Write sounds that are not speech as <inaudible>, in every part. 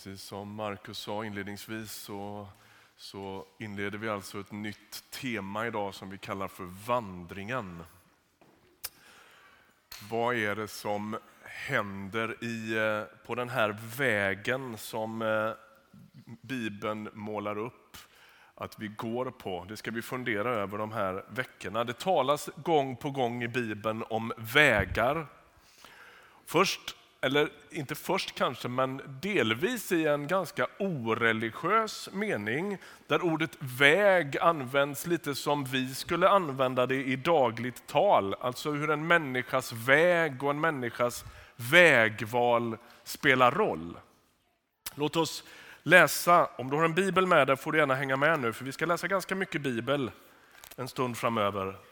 Precis som Markus sa inledningsvis så, så inleder vi alltså ett nytt tema idag som vi kallar för vandringen. Vad är det som händer i, eh, på den här vägen som eh, Bibeln målar upp att vi går på? Det ska vi fundera över de här veckorna. Det talas gång på gång i Bibeln om vägar. Först eller inte först kanske, men delvis i en ganska oreligiös mening, där ordet väg används lite som vi skulle använda det i dagligt tal. Alltså hur en människas väg och en människas vägval spelar roll. Låt oss läsa, om du har en bibel med dig får du gärna hänga med nu, för vi ska läsa ganska mycket bibel en stund framöver.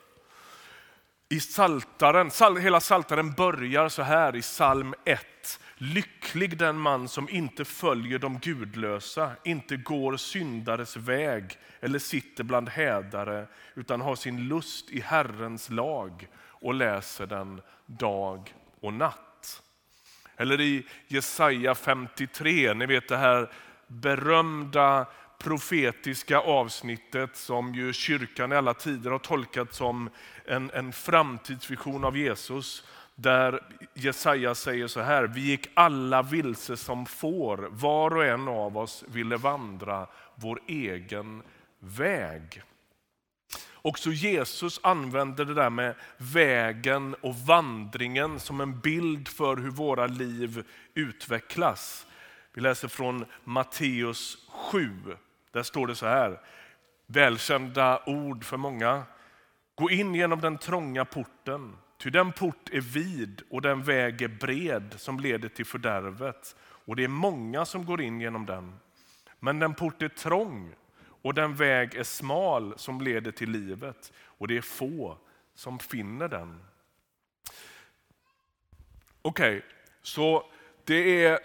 I saltaren, hela saltaren börjar så här i psalm 1. Lycklig den man som inte följer de gudlösa, inte går syndares väg eller sitter bland hädare, utan har sin lust i Herrens lag och läser den dag och natt. Eller i Jesaja 53, ni vet det här berömda profetiska avsnittet som ju kyrkan i alla tider har tolkat som en, en framtidsvision av Jesus. Där Jesaja säger så här, vi gick alla vilse som får, var och en av oss ville vandra vår egen väg. Också Jesus använder det där med vägen och vandringen som en bild för hur våra liv utvecklas. Vi läser från Matteus 7, där står det så här, välkända ord för många. Gå in genom den trånga porten, ty den port är vid och den väg är bred som leder till fördärvet. Och det är många som går in genom den. Men den port är trång och den väg är smal som leder till livet och det är få som finner den. Okej, okay, så det är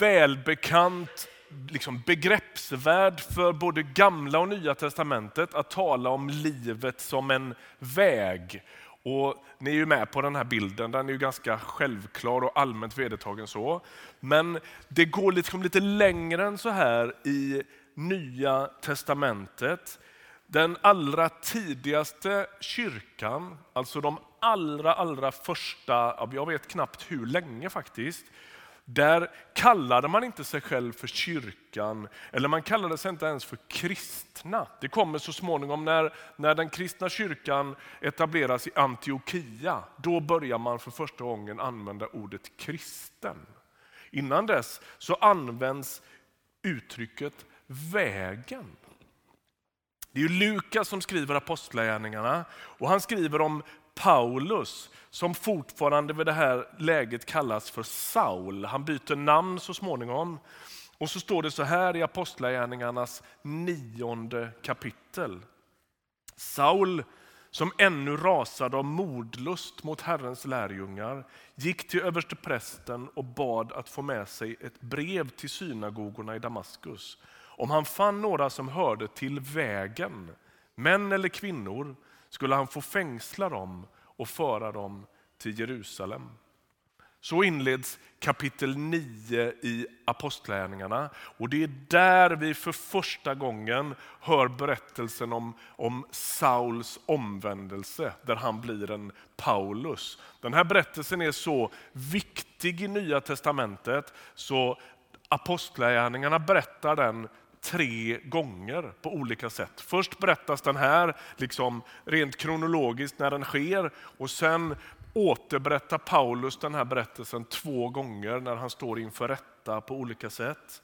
välbekant liksom begreppsvärld för både gamla och nya testamentet att tala om livet som en väg. Och ni är ju med på den här bilden, den är ju ganska självklar och allmänt vedertagen så. Men det går liksom lite längre än så här i Nya Testamentet. Den allra tidigaste kyrkan, alltså de allra, allra första, jag vet knappt hur länge faktiskt, där kallade man inte sig själv för kyrkan, eller man kallade sig inte ens för kristna. Det kommer så småningom när, när den kristna kyrkan etableras i Antiochia. Då börjar man för första gången använda ordet kristen. Innan dess så används uttrycket vägen. Det är Lukas som skriver Apostlagärningarna och han skriver om Paulus som fortfarande vid det här läget kallas för Saul. Han byter namn så småningom. Och så står det så här i Apostlagärningarnas nionde kapitel. Saul, som ännu rasade av mordlust mot Herrens lärjungar, gick till översteprästen och bad att få med sig ett brev till synagogorna i Damaskus. Om han fann några som hörde till vägen, män eller kvinnor, skulle han få fängsla dem och föra dem till Jerusalem. Så inleds kapitel 9 i Apostlagärningarna och det är där vi för första gången hör berättelsen om, om Sauls omvändelse, där han blir en Paulus. Den här berättelsen är så viktig i Nya Testamentet så Apostlagärningarna berättar den tre gånger på olika sätt. Först berättas den här liksom rent kronologiskt när den sker och sen återberättar Paulus den här berättelsen två gånger när han står inför rätta på olika sätt.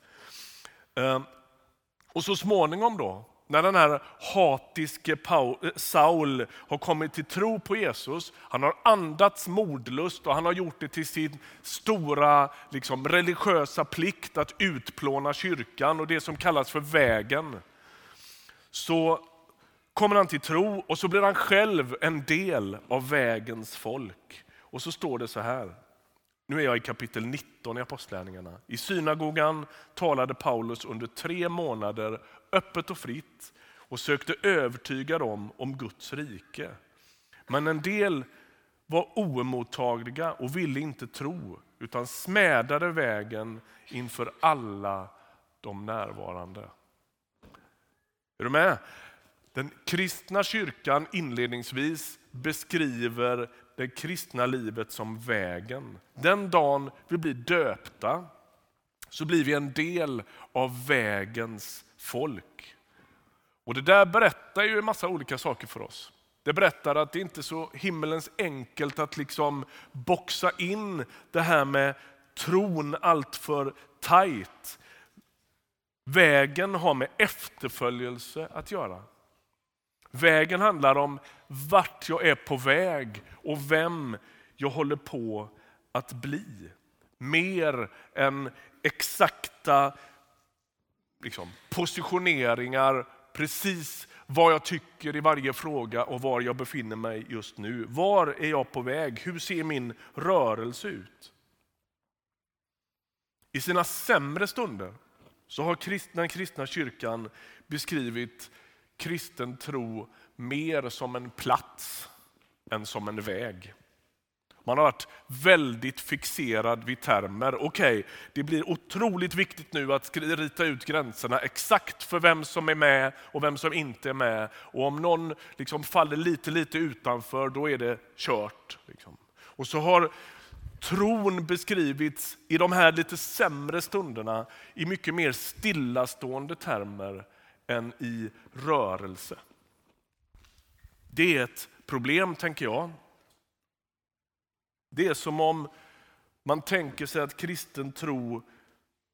Ehm, och så småningom då, när den här hatiske eh, Saul har kommit till tro på Jesus, han har andats mordlust och han har gjort det till sin stora liksom, religiösa plikt att utplåna kyrkan och det som kallas för vägen. Så kommer han till tro och så blir han själv en del av vägens folk. Och så står det så här, nu är jag i kapitel 19 i Apostlärningarna. I synagogan talade Paulus under tre månader öppet och fritt och sökte övertyga dem om Guds rike. Men en del var oemottagliga och ville inte tro utan smädade vägen inför alla de närvarande. Är du med? Den kristna kyrkan inledningsvis beskriver det kristna livet som vägen. Den dagen vi blir döpta så blir vi en del av vägens folk. Och Det där berättar ju en massa olika saker för oss. Det berättar att det inte är så himmelens enkelt att liksom boxa in det här med tron allt för tajt. Vägen har med efterföljelse att göra. Vägen handlar om vart jag är på väg och vem jag håller på att bli. Mer än exakta liksom, positioneringar, precis vad jag tycker i varje fråga och var jag befinner mig just nu. Var är jag på väg? Hur ser min rörelse ut? I sina sämre stunder så har den kristna kyrkan beskrivit kristen tro mer som en plats än som en väg. Man har varit väldigt fixerad vid termer. Okej, okay, det blir otroligt viktigt nu att rita ut gränserna exakt för vem som är med och vem som inte är med. Och om någon liksom faller lite, lite utanför, då är det kört. Liksom. Och så har tron beskrivits i de här lite sämre stunderna i mycket mer stillastående termer än i rörelse. Det är ett problem, tänker jag. Det är som om man tänker sig att kristen tro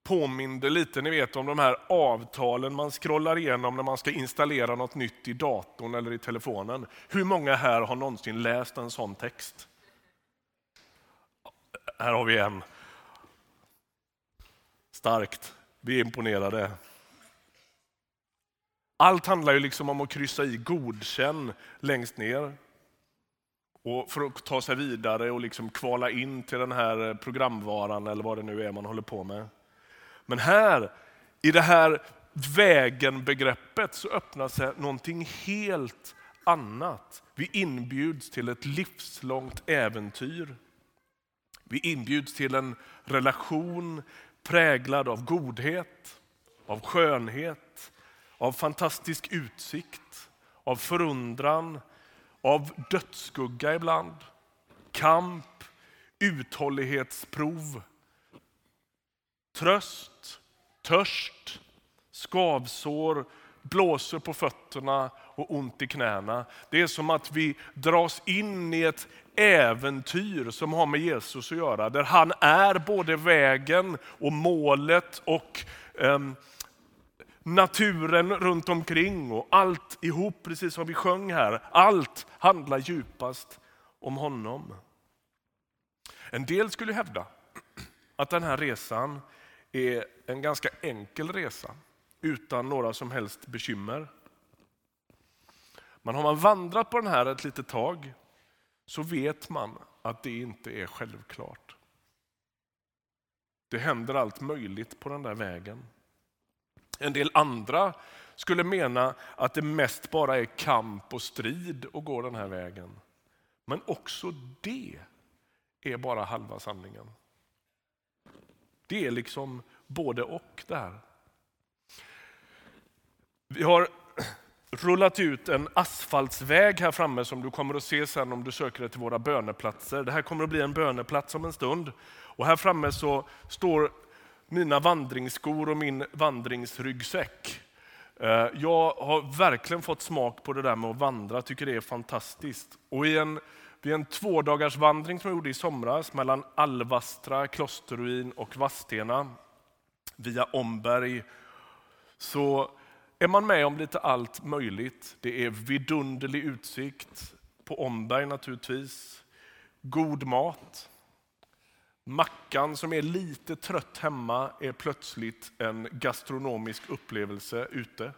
påminner lite ni vet, om de här avtalen man scrollar igenom när man ska installera något nytt i datorn eller i telefonen. Hur många här har någonsin läst en sån text? Här har vi en. Starkt. Vi är imponerade. Allt handlar ju liksom om att kryssa i godkänn längst ner. Och för att ta sig vidare och liksom kvala in till den här eh, programvaran eller vad det nu är man håller på med. Men här, i det här vägen-begreppet så öppnar sig någonting helt annat. Vi inbjuds till ett livslångt äventyr. Vi inbjuds till en relation präglad av godhet, av skönhet, av fantastisk utsikt, av förundran, av dödsskugga ibland, kamp, uthållighetsprov, tröst, törst, skavsår, blåser på fötterna och ont i knäna. Det är som att vi dras in i ett äventyr som har med Jesus att göra, där han är både vägen och målet och um, naturen runt omkring och allt ihop, precis som vi sjöng här. Allt handlar djupast om honom. En del skulle hävda att den här resan är en ganska enkel resa utan några som helst bekymmer. Men har man vandrat på den här ett litet tag så vet man att det inte är självklart. Det händer allt möjligt på den där vägen. En del andra skulle mena att det mest bara är kamp och strid att gå den här vägen. Men också det är bara halva sanningen. Det är liksom både och där. Vi har rullat ut en asfaltsväg här framme som du kommer att se sen om du söker dig till våra böneplatser. Det här kommer att bli en böneplats om en stund. Och här framme så står mina vandringsskor och min vandringsryggsäck. Eh, jag har verkligen fått smak på det där med att vandra, tycker det är fantastiskt. Och i en, vid en tvådagarsvandring som jag gjorde i somras mellan Alvastra klosterruin och Vadstena via Omberg så är man med om lite allt möjligt. Det är vidunderlig utsikt på Omberg naturligtvis, god mat, Mackan som är lite trött hemma är plötsligt en gastronomisk upplevelse ute.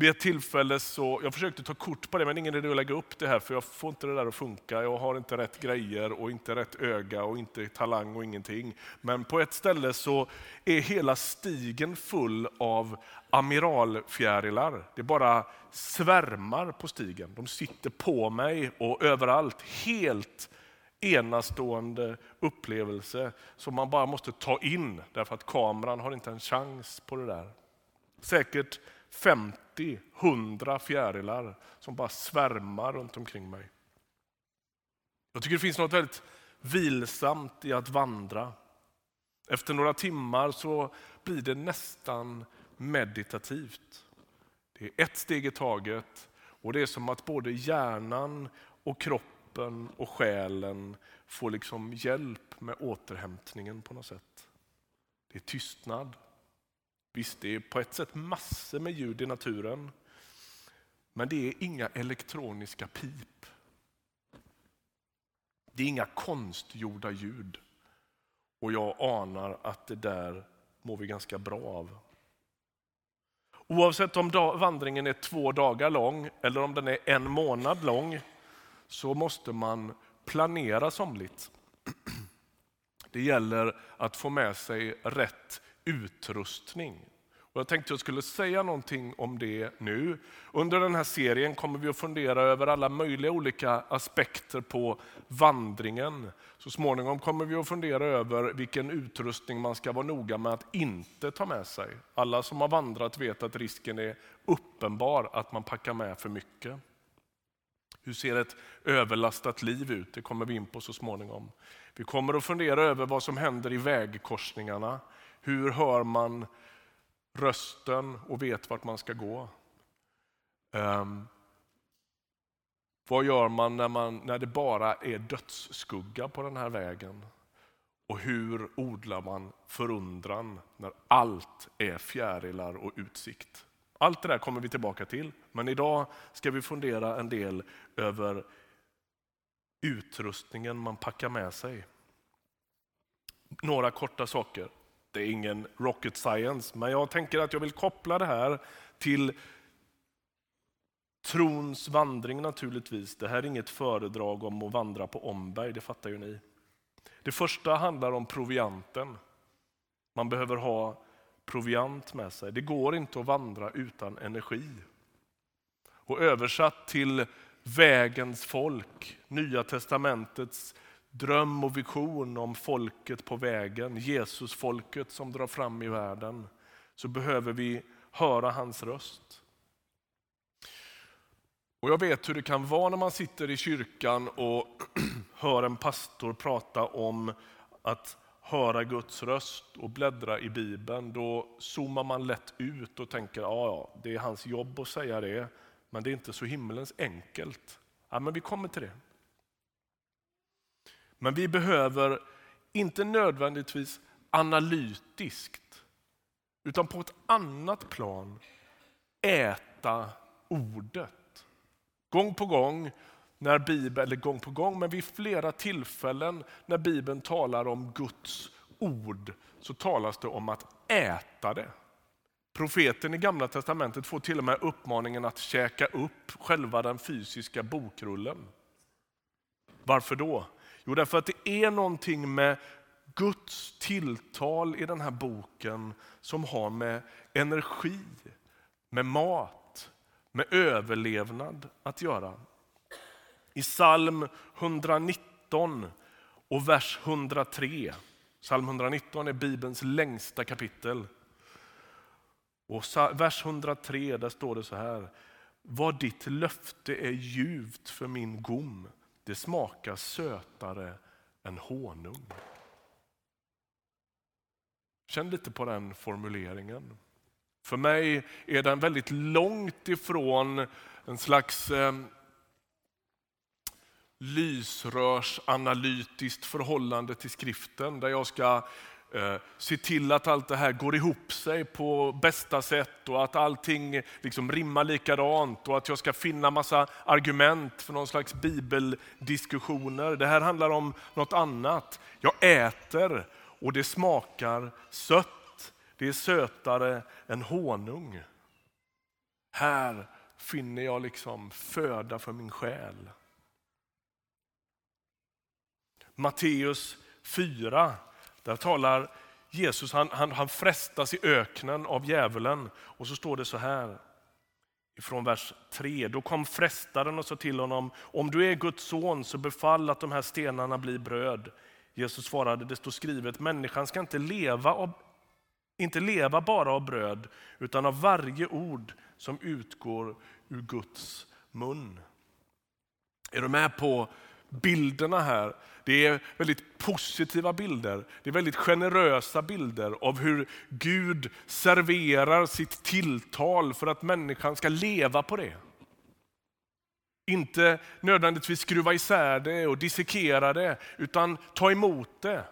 Vid ett tillfälle så, jag försökte ta kort på det men ingen idé att lägga upp det här för jag får inte det där att funka. Jag har inte rätt grejer och inte rätt öga och inte talang och ingenting. Men på ett ställe så är hela stigen full av amiralfjärilar. Det bara svärmar på stigen. De sitter på mig och överallt. Helt enastående upplevelse som man bara måste ta in därför att kameran har inte en chans på det där. Säkert 50, 100 fjärilar som bara svärmar runt omkring mig. Jag tycker det finns något väldigt vilsamt i att vandra. Efter några timmar så blir det nästan meditativt. Det är ett steg i taget och det är som att både hjärnan och kroppen och själen får liksom hjälp med återhämtningen på något sätt. Det är tystnad. Visst, det är på ett sätt massor med ljud i naturen. Men det är inga elektroniska pip. Det är inga konstgjorda ljud. Och jag anar att det där mår vi ganska bra av. Oavsett om vandringen är två dagar lång eller om den är en månad lång så måste man planera somligt. <clears throat> Det gäller att få med sig rätt utrustning. Och jag tänkte jag skulle säga någonting om det nu. Under den här serien kommer vi att fundera över alla möjliga olika aspekter på vandringen. Så småningom kommer vi att fundera över vilken utrustning man ska vara noga med att inte ta med sig. Alla som har vandrat vet att risken är uppenbar att man packar med för mycket. Hur ser ett överlastat liv ut? Det kommer vi in på så småningom. Vi kommer att fundera över vad som händer i vägkorsningarna. Hur hör man rösten och vet vart man ska gå? Um, vad gör man när, man när det bara är dödsskugga på den här vägen? Och hur odlar man förundran när allt är fjärilar och utsikt? Allt det där kommer vi tillbaka till, men idag ska vi fundera en del över utrustningen man packar med sig. Några korta saker. Det är ingen rocket science, men jag tänker att jag vill koppla det här till trons vandring naturligtvis. Det här är inget föredrag om att vandra på omberg, det fattar ju ni. Det första handlar om provianten. Man behöver ha proviant med sig. Det går inte att vandra utan energi. Och översatt till vägens folk, Nya testamentets dröm och vision om folket på vägen, Jesusfolket som drar fram i världen, så behöver vi höra hans röst. Och Jag vet hur det kan vara när man sitter i kyrkan och <clears throat> hör en pastor prata om att höra Guds röst och bläddra i Bibeln. Då zoomar man lätt ut och tänker att ja, det är hans jobb att säga det, men det är inte så himmelens enkelt. Ja, men vi kommer till det. Men vi behöver inte nödvändigtvis analytiskt, utan på ett annat plan äta ordet. Gång på gång, när Bibeln, eller gång på gång, men vid flera tillfällen när Bibeln talar om Guds ord så talas det om att äta det. Profeten i Gamla Testamentet får till och med uppmaningen att käka upp själva den fysiska bokrullen. Varför då? Jo, därför att det är någonting med Guds tilltal i den här boken som har med energi, med mat, med överlevnad att göra. I psalm 119 och vers 103, psalm 119 är Bibelns längsta kapitel. Och vers 103 där står det så här. Vad ditt löfte är ljuvt för min gom det smakar sötare än honung. Känn lite på den formuleringen. För mig är den väldigt långt ifrån en slags eh, lysrörsanalytiskt förhållande till skriften där jag ska Eh, se till att allt det här går ihop sig på bästa sätt och att allting liksom rimmar likadant och att jag ska finna massa argument för någon slags bibeldiskussioner. Det här handlar om något annat. Jag äter och det smakar sött. Det är sötare än honung. Här finner jag liksom föda för min själ. Matteus 4 där talar Jesus, han, han, han frestas i öknen av djävulen och så står det så här Från vers 3. Då kom frestaren och sa till honom, om du är Guds son så befall att de här stenarna blir bröd. Jesus svarade, det står skrivet, människan ska inte leva, av, inte leva bara av bröd, utan av varje ord som utgår ur Guds mun. Är du med på bilderna här? Det är väldigt positiva bilder. Det är väldigt generösa bilder av hur Gud serverar sitt tilltal för att människan ska leva på det. Inte nödvändigtvis skruva isär det och dissekera det, utan ta emot det.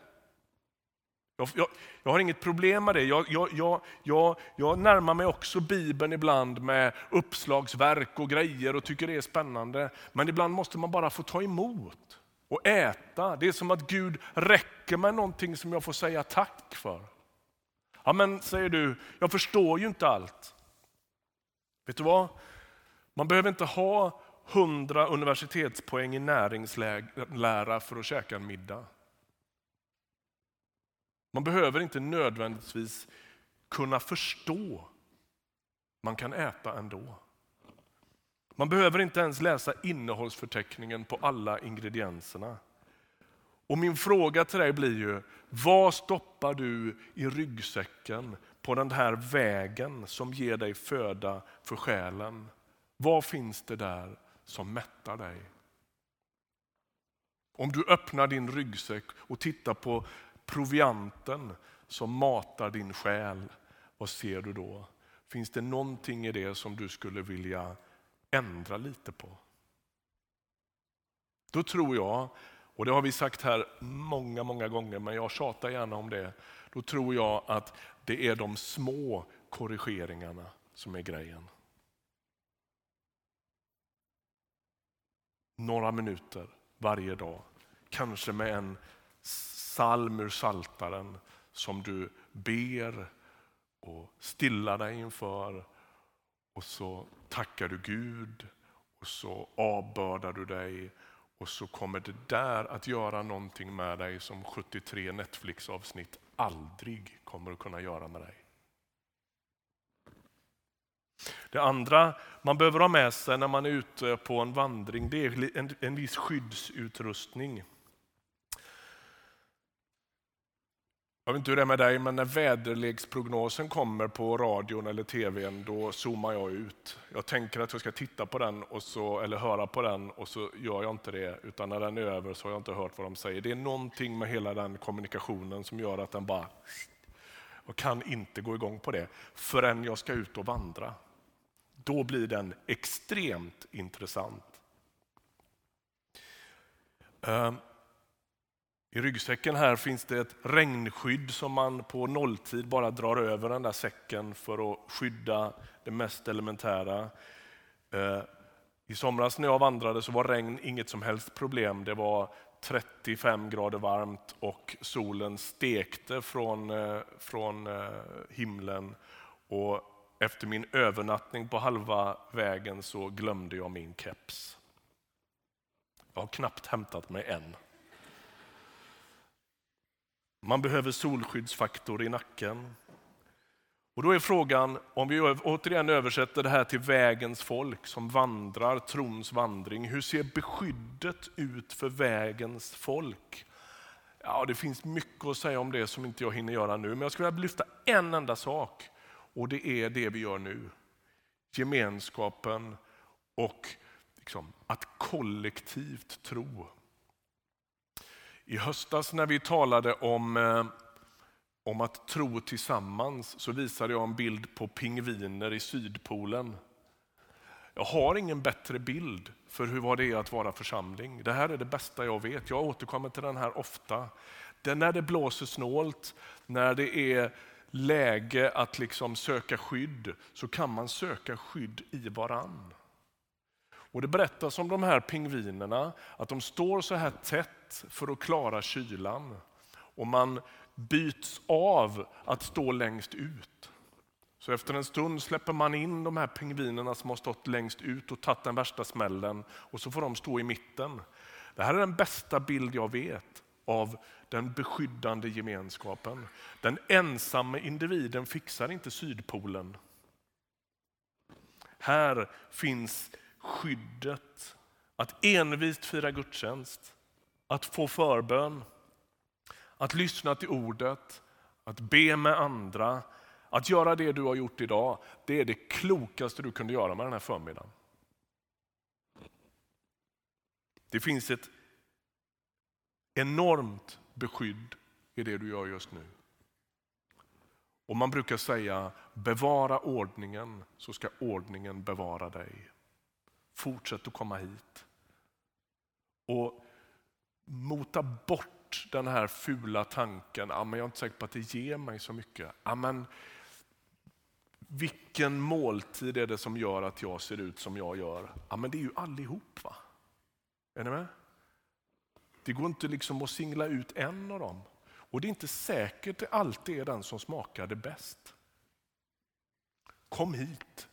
Jag, jag, jag, har inget problem med det. Jag, jag, jag, jag närmar mig också Bibeln ibland med uppslagsverk och grejer och tycker det är spännande. Men ibland måste man bara få ta emot och äta. Det är som att Gud räcker med någonting som jag får säga tack för. Ja men säger du, jag förstår ju inte allt. Vet du vad? Man behöver inte ha 100 universitetspoäng i näringslära för att käka en middag. Man behöver inte nödvändigtvis kunna förstå. Man kan äta ändå. Man behöver inte ens läsa innehållsförteckningen på alla ingredienserna. Och min fråga till dig blir ju, vad stoppar du i ryggsäcken på den här vägen som ger dig föda för själen? Vad finns det där som mättar dig? Om du öppnar din ryggsäck och tittar på provianten som matar din själ, vad ser du då? Finns det någonting i det som du skulle vilja ändra lite på? Då tror jag, och det har vi sagt här många, många gånger, men jag tjatar gärna om det. Då tror jag att det är de små korrigeringarna som är grejen. Några minuter varje dag, kanske med en psalm ur Saltaren som du ber och stillar dig inför. Och så tackar du Gud och så avbördar du dig och så kommer det där att göra någonting med dig som 73 Netflix-avsnitt aldrig kommer att kunna göra med dig. Det andra man behöver ha med sig när man är ute på en vandring det är en, en viss skyddsutrustning. Jag vet inte hur det är med dig, men när väderleksprognosen kommer på radion eller tvn, då zoomar jag ut. Jag tänker att jag ska titta på den och så, eller höra på den och så gör jag inte det. Utan när den är över så har jag inte hört vad de säger. Det är någonting med hela den kommunikationen som gör att den bara... Jag kan inte gå igång på det förrän jag ska ut och vandra. Då blir den extremt intressant. Um i ryggsäcken här finns det ett regnskydd som man på nolltid bara drar över den där säcken för att skydda det mest elementära. Eh, I somras när jag vandrade så var regn inget som helst problem. Det var 35 grader varmt och solen stekte från, eh, från eh, himlen. Och efter min övernattning på halva vägen så glömde jag min keps. Jag har knappt hämtat mig än. Man behöver solskyddsfaktor i nacken. Och då är frågan, om vi återigen översätter det här till vägens folk som vandrar, trons vandring. Hur ser beskyddet ut för vägens folk? Ja, det finns mycket att säga om det som inte jag hinner göra nu, men jag skulle vilja lyfta en enda sak och det är det vi gör nu. Gemenskapen och liksom, att kollektivt tro. I höstas när vi talade om, eh, om att tro tillsammans så visade jag en bild på pingviner i Sydpolen. Jag har ingen bättre bild för hur vad det är att vara församling. Det här är det bästa jag vet. Jag återkommer till den här ofta. Det när det blåser snålt, när det är läge att liksom söka skydd, så kan man söka skydd i varann. Och Det berättas om de här pingvinerna, att de står så här tätt för att klara kylan. Och man byts av att stå längst ut. Så efter en stund släpper man in de här pingvinerna som har stått längst ut och tagit den värsta smällen och så får de stå i mitten. Det här är den bästa bild jag vet av den beskyddande gemenskapen. Den ensamme individen fixar inte Sydpolen. Här finns skyddet. Att envist fira gudstjänst, att få förbön, att lyssna till ordet, att be med andra, att göra det du har gjort idag, det är det klokaste du kunde göra med den här förmiddagen. Det finns ett enormt beskydd i det du gör just nu. Och Man brukar säga bevara ordningen så ska ordningen bevara dig. Fortsätt att komma hit. Och mota bort den här fula tanken, ja, men jag är inte säker på att det ger mig så mycket. Ja, men vilken måltid är det som gör att jag ser ut som jag gör? Ja, men det är ju allihop. va? Är ni med? Det går inte liksom att singla ut en av dem. Och det är inte säkert det alltid är den som smakade bäst. Kom hit.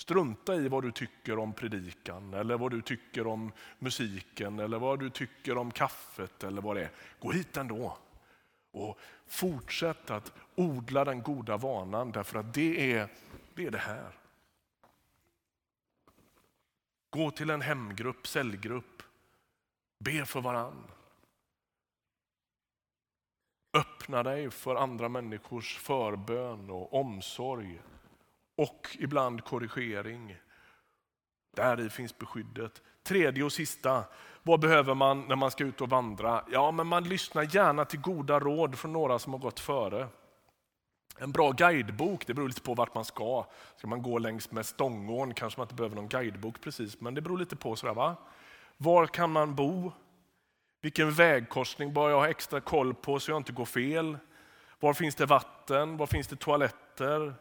Strunta i vad du tycker om predikan, eller vad du tycker om musiken, eller vad du tycker om kaffet eller vad det är. Gå hit ändå. Och fortsätt att odla den goda vanan därför att det är det, är det här. Gå till en hemgrupp, cellgrupp. Be för varann. Öppna dig för andra människors förbön och omsorg och ibland korrigering. Där i finns beskyddet. Tredje och sista, vad behöver man när man ska ut och vandra? Ja, men man lyssnar gärna till goda råd från några som har gått före. En bra guidebok, det beror lite på vart man ska. Ska man gå längs med Stångån kanske man inte behöver någon guidebok precis, men det beror lite på. Sådär, va? Var kan man bo? Vilken vägkorsning bör jag ha extra koll på så jag inte går fel? Var finns det vatten? Var finns det toaletter?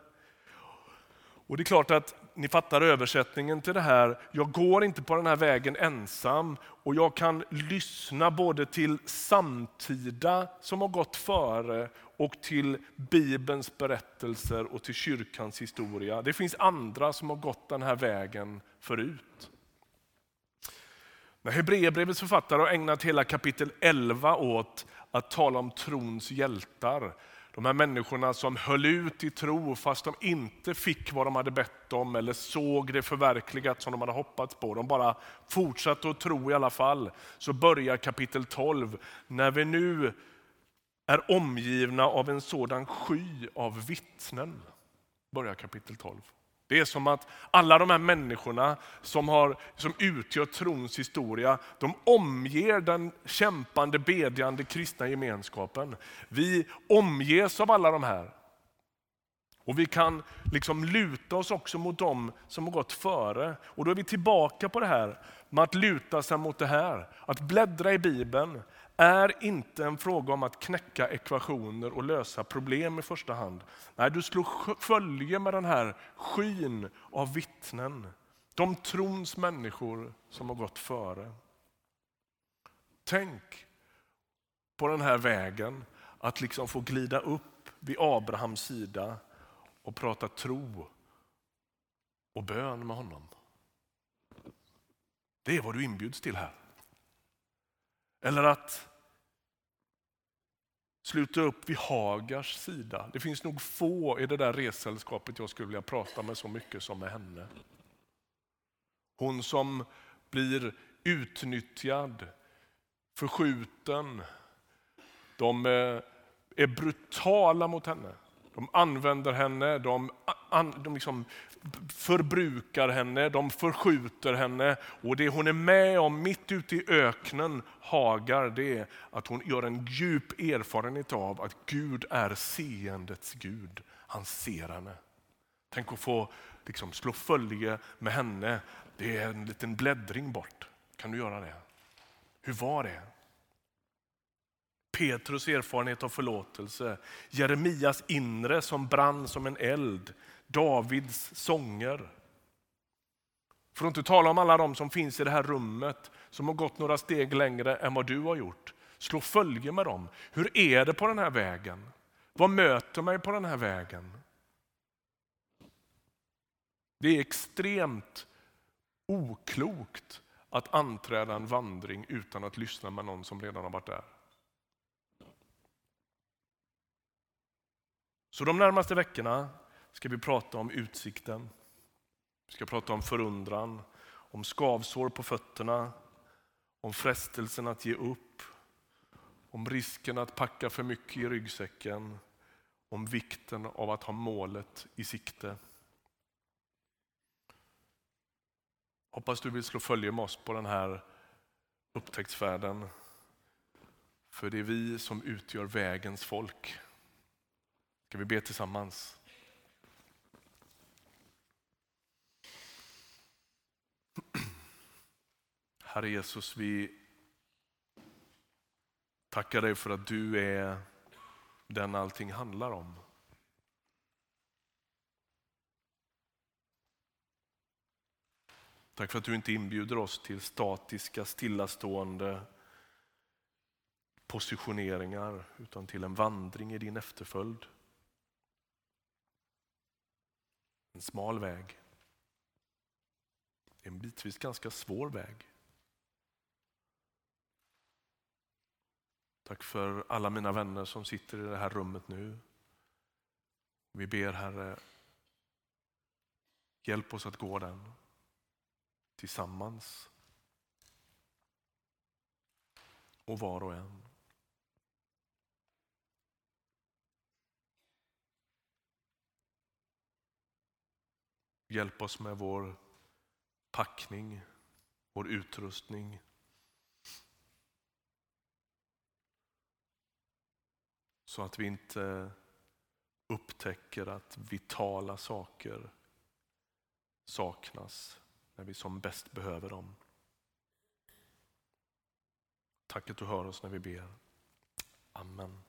Och det är klart att ni fattar översättningen till det här. Jag går inte på den här vägen ensam och jag kan lyssna både till samtida som har gått före och till Bibelns berättelser och till kyrkans historia. Det finns andra som har gått den här vägen förut. När Hebreerbrevets författare har ägnat hela kapitel 11 åt att tala om trons hjältar de här människorna som höll ut i tro fast de inte fick vad de hade bett om eller såg det förverkligat som de hade hoppats på. De bara fortsatte att tro i alla fall. Så börjar kapitel 12. När vi nu är omgivna av en sådan sky av vittnen. Börjar kapitel 12. Det är som att alla de här människorna som, har, som utgör trons historia, de omger den kämpande, bedjande kristna gemenskapen. Vi omges av alla de här. Och vi kan liksom luta oss också mot dem som har gått före. Och då är vi tillbaka på det här med att luta sig mot det här. Att bläddra i Bibeln, är inte en fråga om att knäcka ekvationer och lösa problem i första hand. Nej, du slår följe med den här skyn av vittnen. De trons människor som har gått före. Tänk på den här vägen att liksom få glida upp vid Abrahams sida och prata tro och bön med honom. Det är vad du inbjuds till här. Eller att sluta upp vid Hagars sida. Det finns nog få i det där ressällskapet jag skulle vilja prata med så mycket som med henne. Hon som blir utnyttjad, förskjuten. De eh, är brutala mot henne. De använder henne, de, de liksom förbrukar henne, de förskjuter henne. Och det hon är med om mitt ute i öknen, Hagar, det är att hon gör en djup erfarenhet av att Gud är seendets Gud. Han ser henne. Tänk att få liksom, slå följe med henne. Det är en liten bläddring bort. Kan du göra det? Hur var det? Petrus erfarenhet av förlåtelse, Jeremias inre som brann som en eld, Davids sånger. För att inte tala om alla de som finns i det här rummet som har gått några steg längre än vad du har gjort. Slå följe med dem. Hur är det på den här vägen? Vad möter mig på den här vägen? Det är extremt oklokt att anträda en vandring utan att lyssna med någon som redan har varit där. Så de närmaste veckorna ska vi prata om utsikten. Vi ska prata om förundran, om skavsår på fötterna, om frestelsen att ge upp, om risken att packa för mycket i ryggsäcken, om vikten av att ha målet i sikte. Hoppas du vill slå följe med oss på den här upptäcktsfärden. För det är vi som utgör vägens folk. Ska vi be tillsammans? Herre Jesus, vi tackar dig för att du är den allting handlar om. Tack för att du inte inbjuder oss till statiska, stillastående positioneringar utan till en vandring i din efterföljd. En smal väg. En bitvis ganska svår väg. Tack för alla mina vänner som sitter i det här rummet nu. Vi ber Herre, hjälp oss att gå den tillsammans. Och var och en. Hjälp oss med vår packning, vår utrustning. Så att vi inte upptäcker att vitala saker saknas när vi som bäst behöver dem. Tack att du hör oss när vi ber. Amen.